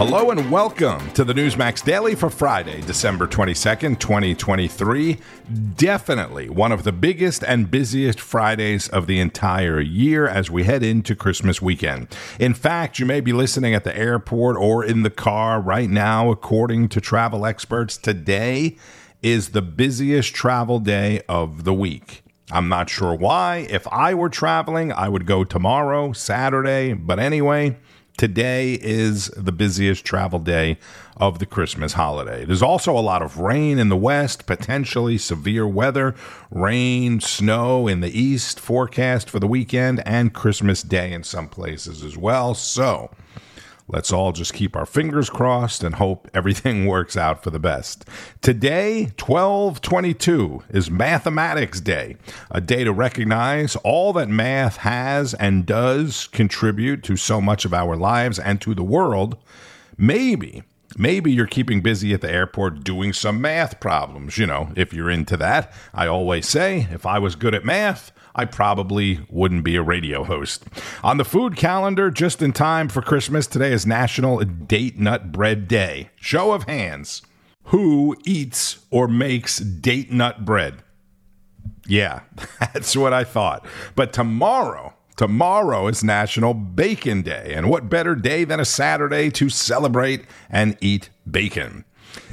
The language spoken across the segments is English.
Hello and welcome to the Newsmax Daily for Friday, December 22nd, 2023. Definitely one of the biggest and busiest Fridays of the entire year as we head into Christmas weekend. In fact, you may be listening at the airport or in the car right now. According to travel experts, today is the busiest travel day of the week. I'm not sure why. If I were traveling, I would go tomorrow, Saturday, but anyway. Today is the busiest travel day of the Christmas holiday. There's also a lot of rain in the west, potentially severe weather, rain, snow in the east forecast for the weekend, and Christmas Day in some places as well. So, Let's all just keep our fingers crossed and hope everything works out for the best. Today, 1222, is Mathematics Day, a day to recognize all that math has and does contribute to so much of our lives and to the world. Maybe Maybe you're keeping busy at the airport doing some math problems, you know, if you're into that. I always say, if I was good at math, I probably wouldn't be a radio host. On the food calendar, just in time for Christmas, today is National Date Nut Bread Day. Show of hands. Who eats or makes date nut bread? Yeah, that's what I thought. But tomorrow, Tomorrow is National Bacon Day, and what better day than a Saturday to celebrate and eat bacon?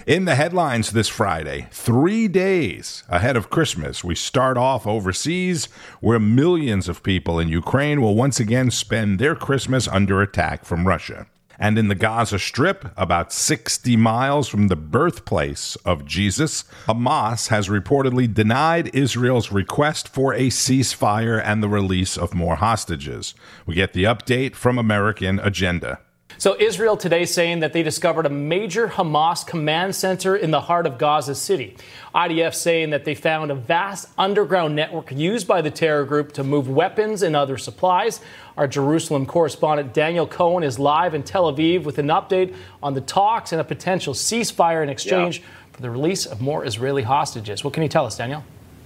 In the headlines this Friday, three days ahead of Christmas, we start off overseas where millions of people in Ukraine will once again spend their Christmas under attack from Russia. And in the Gaza Strip, about 60 miles from the birthplace of Jesus, Hamas has reportedly denied Israel's request for a ceasefire and the release of more hostages. We get the update from American Agenda. So, Israel today saying that they discovered a major Hamas command center in the heart of Gaza City. IDF saying that they found a vast underground network used by the terror group to move weapons and other supplies. Our Jerusalem correspondent Daniel Cohen is live in Tel Aviv with an update on the talks and a potential ceasefire in exchange yeah. for the release of more Israeli hostages. What can you tell us, Daniel?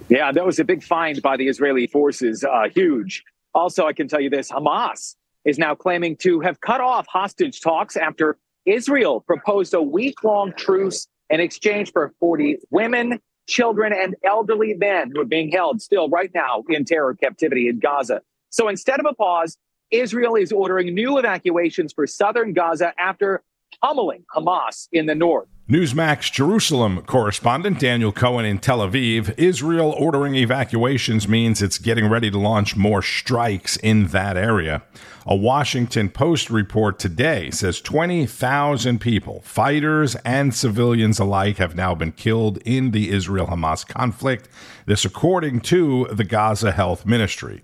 Yeah, that was a big find by the Israeli forces. Uh, huge. Also, I can tell you this Hamas is now claiming to have cut off hostage talks after Israel proposed a week long truce in exchange for 40 women, children, and elderly men who are being held still right now in terror captivity in Gaza. So instead of a pause, Israel is ordering new evacuations for southern Gaza after pummeling Hamas in the north. Newsmax Jerusalem correspondent Daniel Cohen in Tel Aviv. Israel ordering evacuations means it's getting ready to launch more strikes in that area. A Washington Post report today says 20,000 people, fighters and civilians alike, have now been killed in the Israel Hamas conflict. This, according to the Gaza Health Ministry.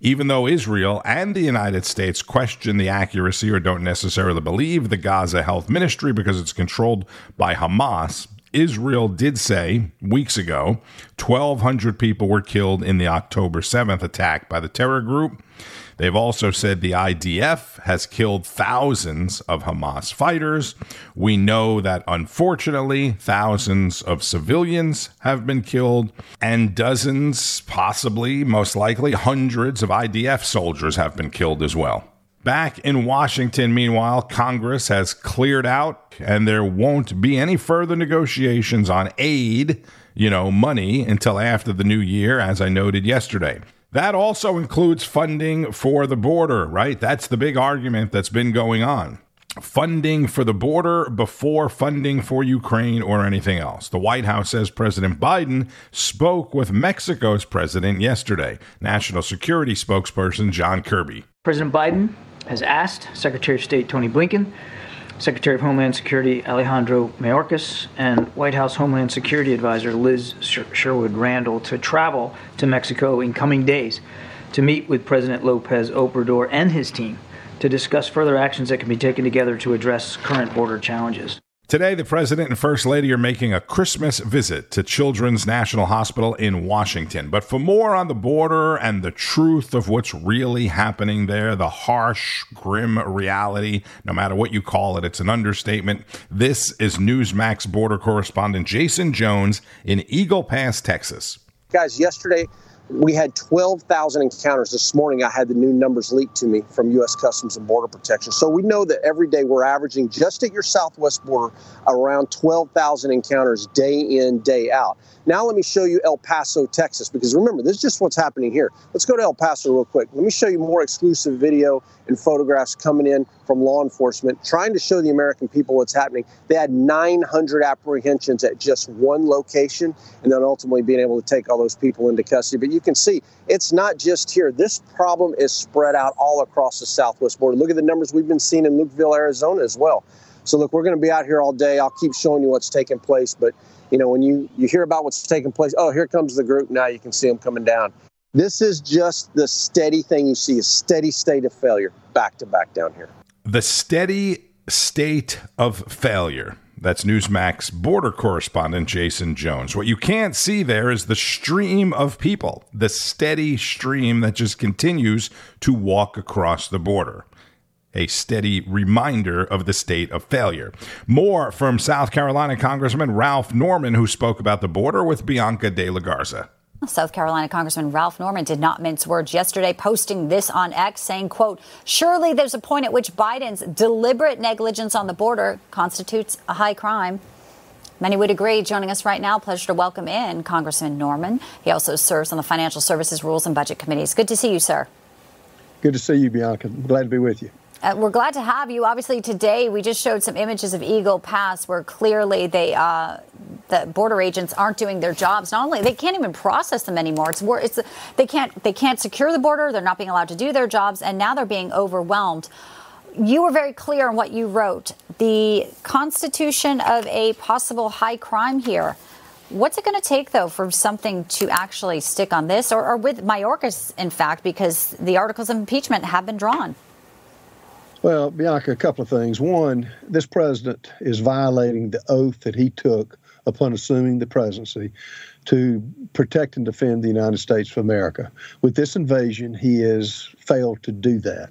Even though Israel and the United States question the accuracy or don't necessarily believe the Gaza Health Ministry because it's controlled by Hamas, Israel did say weeks ago 1,200 people were killed in the October 7th attack by the terror group. They've also said the IDF has killed thousands of Hamas fighters. We know that unfortunately, thousands of civilians have been killed, and dozens, possibly, most likely, hundreds of IDF soldiers have been killed as well. Back in Washington, meanwhile, Congress has cleared out, and there won't be any further negotiations on aid, you know, money, until after the new year, as I noted yesterday. That also includes funding for the border, right? That's the big argument that's been going on. Funding for the border before funding for Ukraine or anything else. The White House says President Biden spoke with Mexico's president yesterday. National Security spokesperson John Kirby. President Biden has asked Secretary of State Tony Blinken Secretary of Homeland Security Alejandro Mayorkas and White House Homeland Security Advisor Liz Sherwood Randall to travel to Mexico in coming days to meet with President Lopez Obrador and his team to discuss further actions that can be taken together to address current border challenges. Today, the President and First Lady are making a Christmas visit to Children's National Hospital in Washington. But for more on the border and the truth of what's really happening there, the harsh, grim reality, no matter what you call it, it's an understatement. This is Newsmax border correspondent Jaeson Jones in Eagle Pass, Texas. Guys, yesterday we had 12,000 encounters this morning. I had the new numbers leaked to me from U.S. Customs and Border Protection. So we know that every day we're averaging just at your southwest border around 12,000 encounters day in, day out. Now let me show you El Paso, Texas, because remember, this is just what's happening here. Let's go to El Paso real quick. Let me show you more exclusive video and photographs coming in from law enforcement, trying to show the American people what's happening. They had 900 apprehensions at just one location, and then ultimately being able to take all those people into custody. But you can see it's not just here. This problem is spread out all across the southwest border. Look at the numbers we've been seeing in Lukeville, Arizona as well. So look, we're going to be out here all day. I'll keep showing you what's taking place, but you know, when you you hear about what's taking place, oh, here comes the group. Now you can see them coming down. This is just the steady thing you see, a steady state of failure back to back down here. The steady state of failure. That's Newsmax border correspondent Jaeson Jones. What you can't see there is the stream of people, the steady stream that just continues to walk across the border a steady reminder of the state of failure. More from South Carolina Congressman Ralph Norman, who spoke about the border with Bianca de la Garza. South Carolina Congressman Ralph Norman did not mince words yesterday, posting this on X, saying, quote, surely there's a point at which Biden's deliberate negligence on the border constitutes a high crime. Many would agree. Joining us right now, pleasure to welcome in Congressman Norman. He also serves on the Financial Services Rules and Budget Committees. Good to see you, sir. Good to see you, Bianca. Glad to be with you. Uh, we're glad to have you. Obviously, today we just showed some images of Eagle Pass where clearly they, uh, the border agents aren't doing their jobs. Not only they can't even process them anymore. It's, it's they can't they can't secure the border. They're not being allowed to do their jobs, and now they're being overwhelmed. You were very clear on what you wrote. The constitution of a possible high crime here. What's it going to take, though, for something to actually stick on this, or, or with Mayorkas, in fact, because the articles of impeachment have been drawn? Well, Bianca, a couple of things. One, this president is violating the oath that he took upon assuming the presidency to protect and defend the United States of America. With this invasion, he has failed to do that.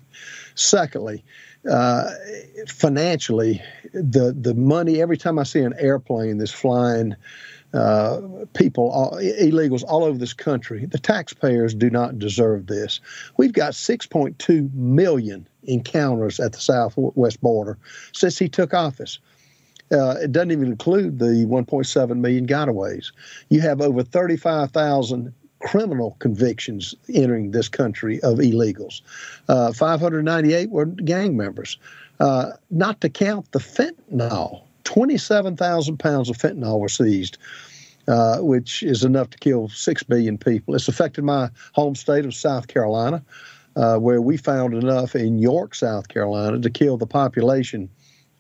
Secondly, uh, financially, the the money every time I see an airplane that's flying uh, people, all, illegals all over this country, the taxpayers do not deserve this. We've got 6.2 million encounters at the southwest border since he took office. Uh, it doesn't even include the 1.7 million gotaways. You have over 35,000 criminal convictions entering this country of illegals. Uh, 598 were gang members. Uh, not to count the fentanyl. 27,000 pounds of fentanyl were seized, uh, which is enough to kill 6 billion people. It's affected my home state of South Carolina uh, where we found enough in York, South Carolina, to kill the population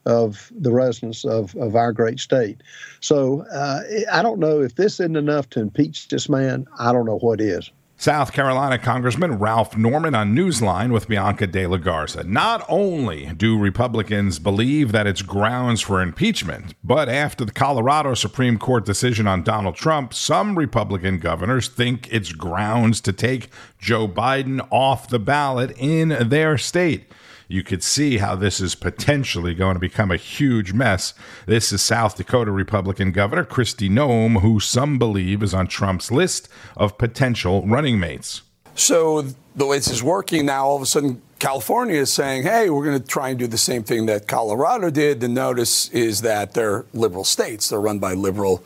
of the residents of, of our great state. So uh, I don't know if this isn't enough to impeach this man. I don't know what is. South Carolina Congressman Ralph Norman on Newsline with Bianca de la Garza. Not only do Republicans believe that it's grounds for impeachment, but after the Colorado Supreme Court decision on Donald Trump, some Republican governors think it's grounds to take Joe Biden off the ballot in their state you could see how this is potentially going to become a huge mess. This is South Dakota Republican Governor Kristi Noem, who some believe is on Trump's list of potential running mates. So the way this is working now, all of a sudden, California is saying, hey, we're going to try and do the same thing that Colorado did. The notice is that they're liberal states, they're run by liberal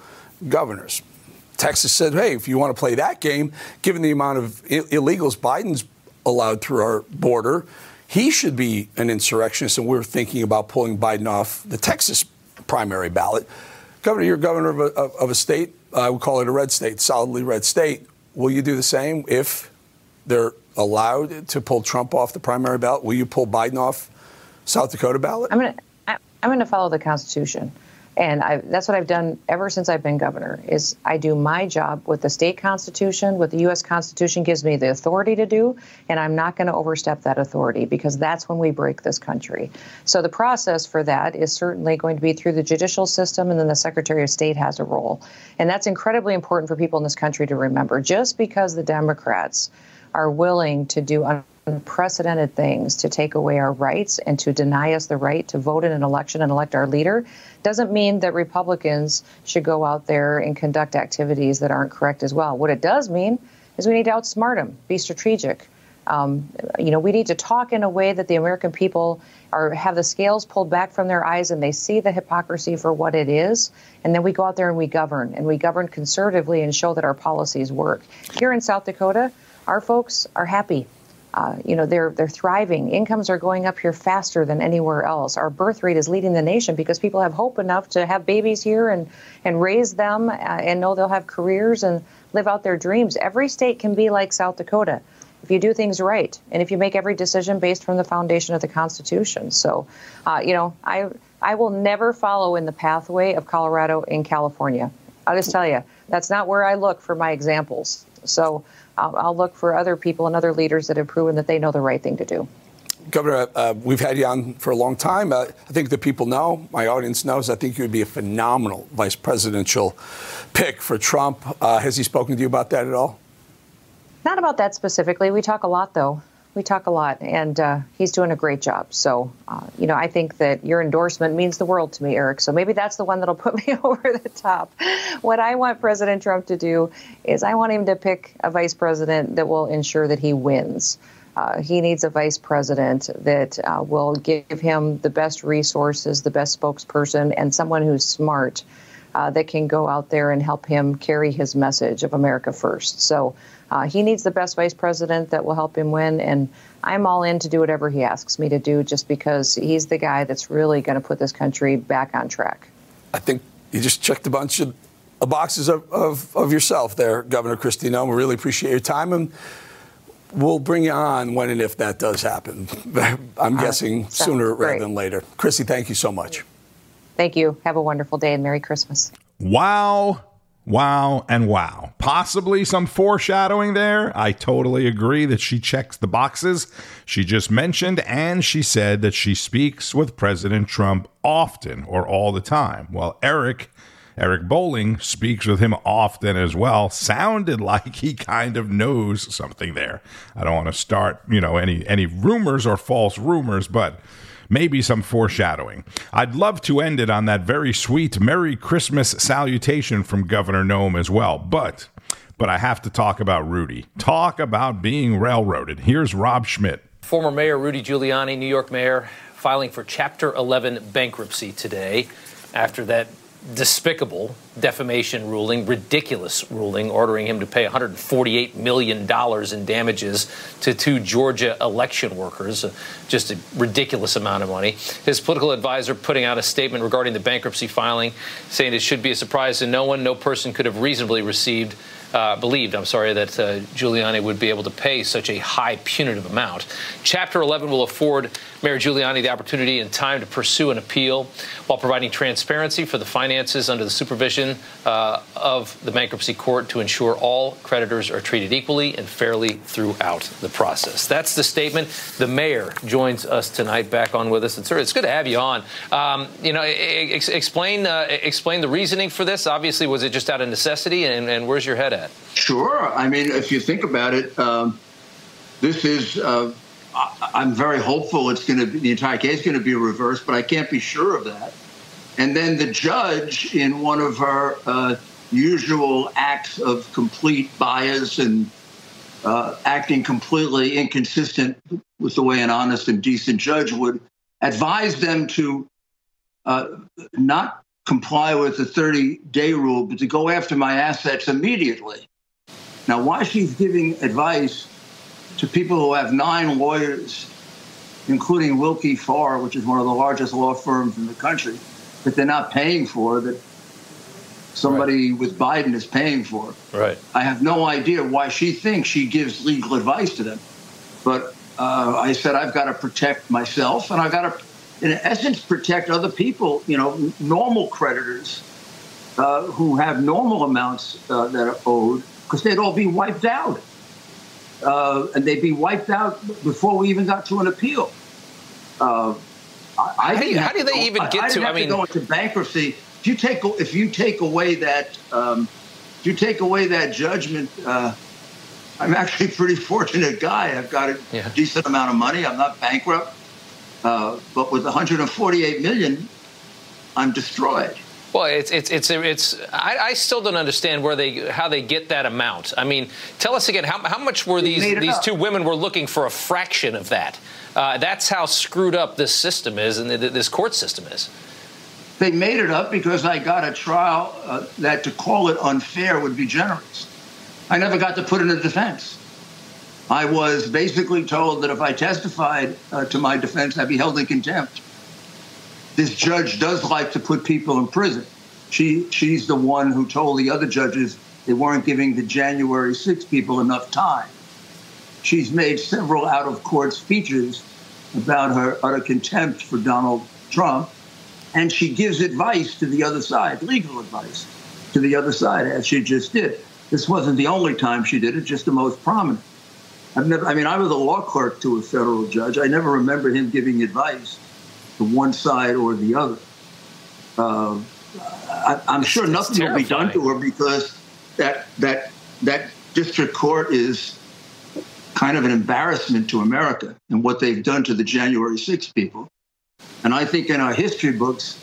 governors. Texas said, hey, if you want to play that game, given the amount of illegals Biden's allowed through our border, he should be an insurrectionist, and we're thinking about pulling Biden off the Texas primary ballot. Governor, you're governor of a, of a state, I would call it a red state, solidly red state. Will you do the same if they're allowed to pull Trump off the primary ballot? Will you pull Biden off South Dakota ballot? I'm going to I'm going to follow the Constitution. And I, that's what I've done ever since I've been governor. Is I do my job with the state constitution, what the U.S. Constitution gives me the authority to do, and I'm not going to overstep that authority because that's when we break this country. So the process for that is certainly going to be through the judicial system, and then the Secretary of State has a role, and that's incredibly important for people in this country to remember. Just because the Democrats are willing to do unprecedented things to take away our rights and to deny us the right to vote in an election and elect our leader doesn't mean that Republicans should go out there and conduct activities that aren't correct as well. What it does mean is we need to outsmart them, be strategic. Um, you know, we need to talk in a way that the American people are have the scales pulled back from their eyes and they see the hypocrisy for what it is. And then we go out there and we govern, and we govern conservatively and show that our policies work. Here in South Dakota, our folks are happy. Uh, you know they're they're thriving. Incomes are going up here faster than anywhere else. Our birth rate is leading the nation because people have hope enough to have babies here and and raise them uh, and know they'll have careers and live out their dreams. Every state can be like South Dakota if you do things right and if you make every decision based from the foundation of the Constitution. So, uh, you know, I I will never follow in the pathway of Colorado and California. I'll just tell you that's not where I look for my examples. So I'll, I'll look for other people and other leaders that have proven that they know the right thing to do. Governor, uh, we've had you on for a long time. Uh, I think the people know, my audience knows, I think you would be a phenomenal vice presidential pick for Trump. Uh, has he spoken to you about that at all? Not about that specifically. We talk a lot, though. We talk a lot, and uh, he's doing a great job. So, uh, you know, I think that your endorsement means the world to me, Eric. So maybe that's the one that'll put me over the top. What I want President Trump to do is I want him to pick a vice president that will ensure that he wins. Uh, he needs a vice president that uh, will give him the best resources, the best spokesperson, and someone who's smart uh, that can go out there and help him carry his message of America first. So uh, he needs the best vice president that will help him win. And I'm all in to do whatever he asks me to do just because he's the guy that's really going to put this country back on track. I think you just checked a bunch of boxes of, of, of yourself there, Governor Kristi Noem. We really appreciate your time. And we'll bring you on when and if that does happen. I'm uh, guessing sooner rather than later. Kristi, thank you so much. Thank you. Have a wonderful day and Merry Christmas. Wow. Wow and wow. Possibly some foreshadowing there. I totally agree that she checks the boxes she just mentioned, and she said that she speaks with President Trump often or all the time. Well, Eric. Eric Bolling, speaks with him often as well. Sounded like he kind of knows something there. I don't want to start, you know, any any rumors or false rumors, but maybe some foreshadowing. I'd love to end it on that very sweet Merry Christmas salutation from Governor Noem as well, but but I have to talk about Rudy. Talk about being railroaded. Here's Rob Schmitt. Former Mayor Rudy Giuliani, New York Mayor, filing for Chapter 11 bankruptcy today after that despicable defamation ruling, ridiculous ruling, ordering him to pay $148 million in damages to two Georgia election workers, uh, just a ridiculous amount of money. His political advisor putting out a statement regarding the bankruptcy filing, saying it should be a surprise to no one, no person could have reasonably received uh, believed, I'm sorry, that uh, Giuliani would be able to pay such a high punitive amount. Chapter 11 will afford Mayor Giuliani the opportunity and time to pursue an appeal while providing transparency for the finances under the supervision uh, of the bankruptcy court to ensure all creditors are treated equally and fairly throughout the process. That's the statement. The mayor joins us tonight, back on with us. And sir, it's good to have you on. Um, you know, ex- explain uh, explain the reasoning for this. Obviously, was it just out of necessity, and, and where's your head at? Sure. I mean, if you think about it, um, this is. Uh, I'm very hopeful it's going to be the entire case is going to be reversed, but I can't be sure of that. And then the judge, in one of her uh, usual acts of complete bias and uh, acting completely inconsistent with the way an honest and decent judge would, advise them to uh, not comply with the 30 day rule, but to go after my assets immediately. Now, why she's giving advice to people who have nine lawyers, including Willkie Farr, which is one of the largest law firms in the country, that they're not paying for, that somebody right. with Biden is paying for. Right. I have no idea why she thinks she gives legal advice to them. But uh, I said I've got to protect myself, and I've got to, in essence, protect other people. You know, normal creditors uh, who have normal amounts uh, that are owed, because they'd all be wiped out uh, and they'd be wiped out before we even got to an appeal. Uh, I, how, do, you, how do they go, even get I, to? I mean, to go into bankruptcy. If you take if you take away that um, if you take away that judgment, uh, I'm actually a pretty fortunate guy. I've got a yeah. decent amount of money. I'm not bankrupt, uh, but with 148 million, I'm destroyed. Well, it's it's it's it's. I, I, still don't understand where they how they get that amount. I mean, tell us again how, how much were these these up. two women were looking for a fraction of that. Uh, that's how screwed up this system is and this court system is. They made it up because I got a trial uh, that to call it unfair would be generous. I never got to put in a defense. I was basically told that if I testified uh, to my defense, I'd be held in contempt this judge does like to put people in prison. She she's the one who told the other judges they weren't giving the January 6 people enough time. She's made several out of court speeches about her utter contempt for Donald Trump, and she gives advice to the other side, legal advice to the other side, as she just did. This wasn't the only time she did it, just the most prominent. I've never, I mean, I was a law clerk to a federal judge. I never remember him giving advice to one side or the other. Uh, I, am sure nothing will be done to her because that that that district court is kind of an embarrassment to America and what they've done to the January 6 people. And I think in our history books,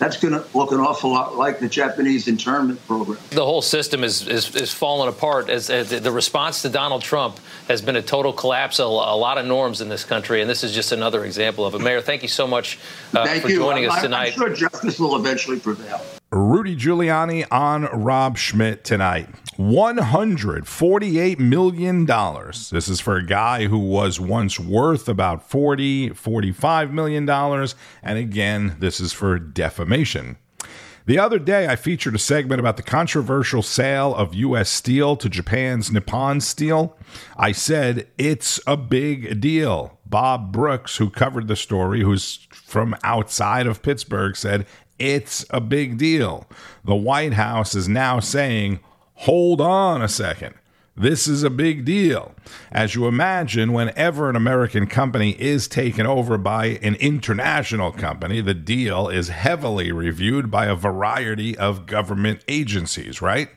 that's going to look an awful lot like the Japanese internment program. The whole system is is, is falling apart. As, as, the response to Donald Trump has been a total collapse of a lot of norms in this country, and this is just another example of it. Mayor, thank you so much uh, for you. joining us tonight. I'm sure justice will eventually prevail. Rudy Giuliani on Rob Schmitt tonight. $148 million. This is for a guy who was once worth about $40, $45 million. And again, this is for defamation. The other day, I featured a segment about the controversial sale of U.S. steel to Japan's Nippon Steel. I said, it's a big deal. Bob Brooks, who covered the story, who's from outside of Pittsburgh, said, it's a big deal. The White House is now saying, hold on a second. This is a big deal. As you imagine, whenever an American company is taken over by an international company, the deal is heavily reviewed by a variety of government agencies, right?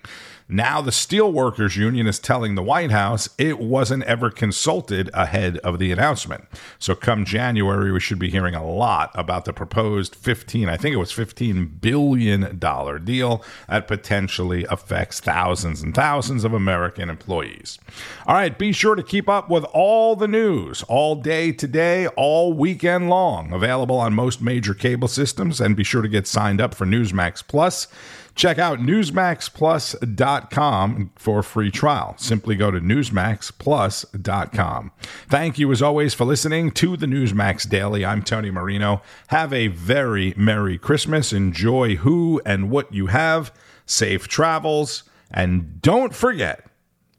Now, the Steelworkers Union is telling the White House it wasn't ever consulted ahead of the announcement. So, come January, we should be hearing a lot about the proposed 15, I think it was $15 billion deal that potentially affects thousands and thousands of American employees. All right, be sure to keep up with all the news all day today, all weekend long. Available on most major cable systems, and be sure to get signed up for Newsmax Plus. Check out NewsmaxPlus.com for a free trial. Simply go to NewsmaxPlus.com. Thank you, as always, for listening to the Newsmax Daily. I'm Tony Marino. Have a very Merry Christmas. Enjoy who and what you have. Safe travels. And don't forget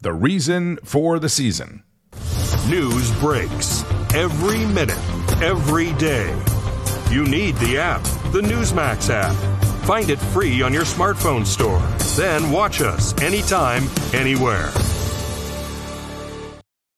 the reason for the season. News breaks every minute, every day. You need the app, the Newsmax app. Find it free on your smartphone store. Then watch us anytime, anywhere.